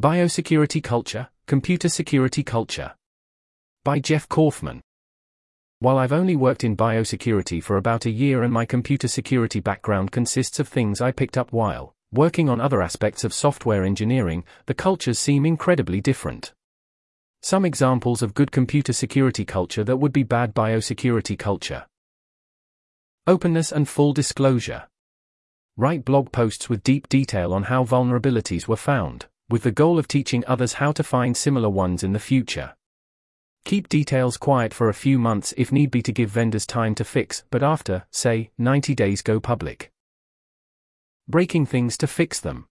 Biosecurity Culture, Computer Security Culture. By Jeff Kaufman. While I've only worked in biosecurity for about a year and my computer security background consists of things I picked up while working on other aspects of software engineering, the cultures seem incredibly different. Some examples of good computer security culture that would be bad biosecurity culture. Openness and full disclosure. Write blog posts with deep detail on how vulnerabilities were found with the goal of teaching others how to find similar ones in the future. Keep details quiet for a few months if need be to give vendors time to fix, but after, say, 90 days go public. Breaking things to fix them.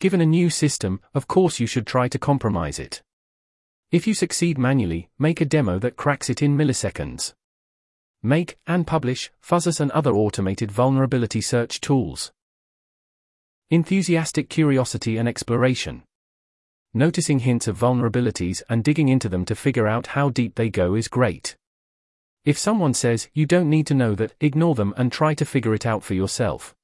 Given a new system, of course you should try to compromise it. If you succeed manually, make a demo that cracks it in milliseconds. Make and publish Fuzzers and other automated vulnerability search tools. Enthusiastic curiosity and exploration. Noticing hints of vulnerabilities and digging into them to figure out how deep they go is great. If someone says you don't need to know that, ignore them and try to figure it out for yourself.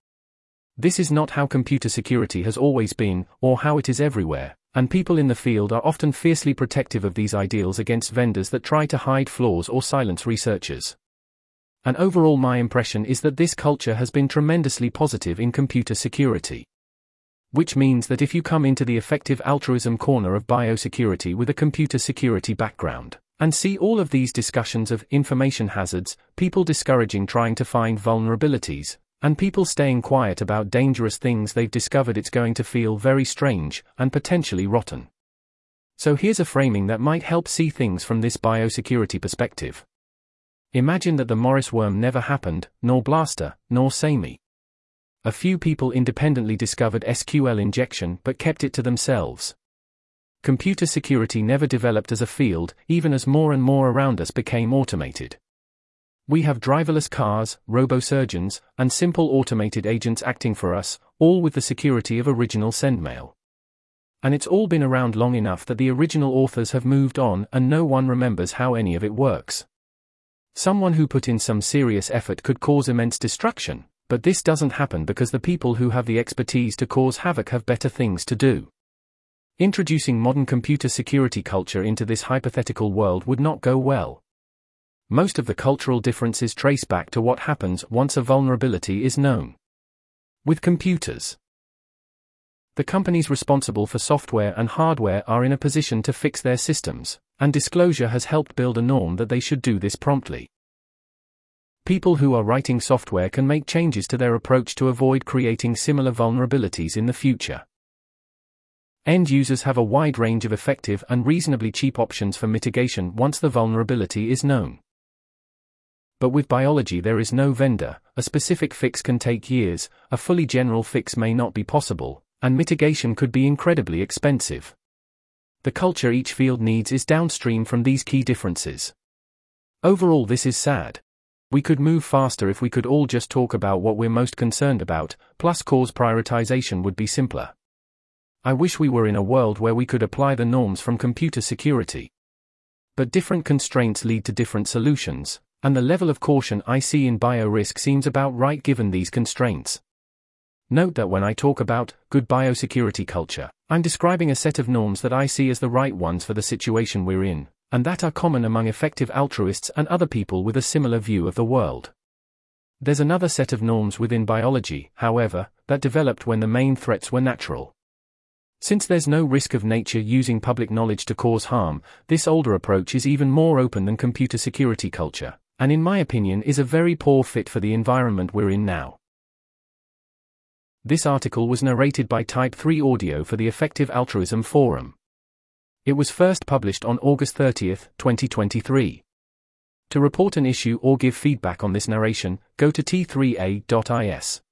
This is not how computer security has always been, or how it is everywhere, and people in the field are often fiercely protective of these ideals against vendors that try to hide flaws or silence researchers. And overall, my impression is that this culture has been tremendously positive in computer security which means that if you come into the effective altruism corner of biosecurity with a computer security background, and see all of these discussions of information hazards, people discouraging trying to find vulnerabilities, and people staying quiet about dangerous things they've discovered, it's going to feel very strange and potentially rotten. So here's a framing that might help see things from this biosecurity perspective. Imagine that the Morris worm never happened, nor Blaster, nor Sammy. A few people independently discovered SQL injection but kept it to themselves. Computer security never developed as a field, even as more and more around us became automated. We have driverless cars, robo-surgeons, and simple automated agents acting for us, all with the security of original sendmail. And it's all been around long enough that the original authors have moved on and no one remembers how any of it works. Someone who put in some serious effort could cause immense destruction, but this doesn't happen because the people who have the expertise to cause havoc have better things to do. Introducing modern computer security culture into this hypothetical world would not go well. Most of the cultural differences trace back to what happens once a vulnerability is known. With computers, the companies responsible for software and hardware are in a position to fix their systems, and disclosure has helped build a norm that they should do this promptly people who are writing software can make changes to their approach to avoid creating similar vulnerabilities in the future. End users have a wide range of effective and reasonably cheap options for mitigation once the vulnerability is known. But with biology, there is no vendor, a specific fix can take years, a fully general fix may not be possible, and mitigation could be incredibly expensive. The culture each field needs is downstream from these key differences. Overall, this is sad. We could move faster if we could all just talk about what we're most concerned about, plus cause prioritization would be simpler. I wish we were in a world where we could apply the norms from computer security. But different constraints lead to different solutions, and the level of caution I see in biorisk seems about right given these constraints. Note that when I talk about good biosecurity culture, I'm describing a set of norms that I see as the right ones for the situation we're in, and that are common among effective altruists and other people with a similar view of the world. There's another set of norms within biology, however, that developed when the main threats were natural. Since there's no risk of nature using public knowledge to cause harm, this older approach is even more open than computer security culture, and in my opinion is a very poor fit for the environment we're in now. This article was narrated by Type 3 Audio for the Effective Altruism Forum. It was first published on August 30, 2023. To report an issue or give feedback on this narration, go to t3a.is.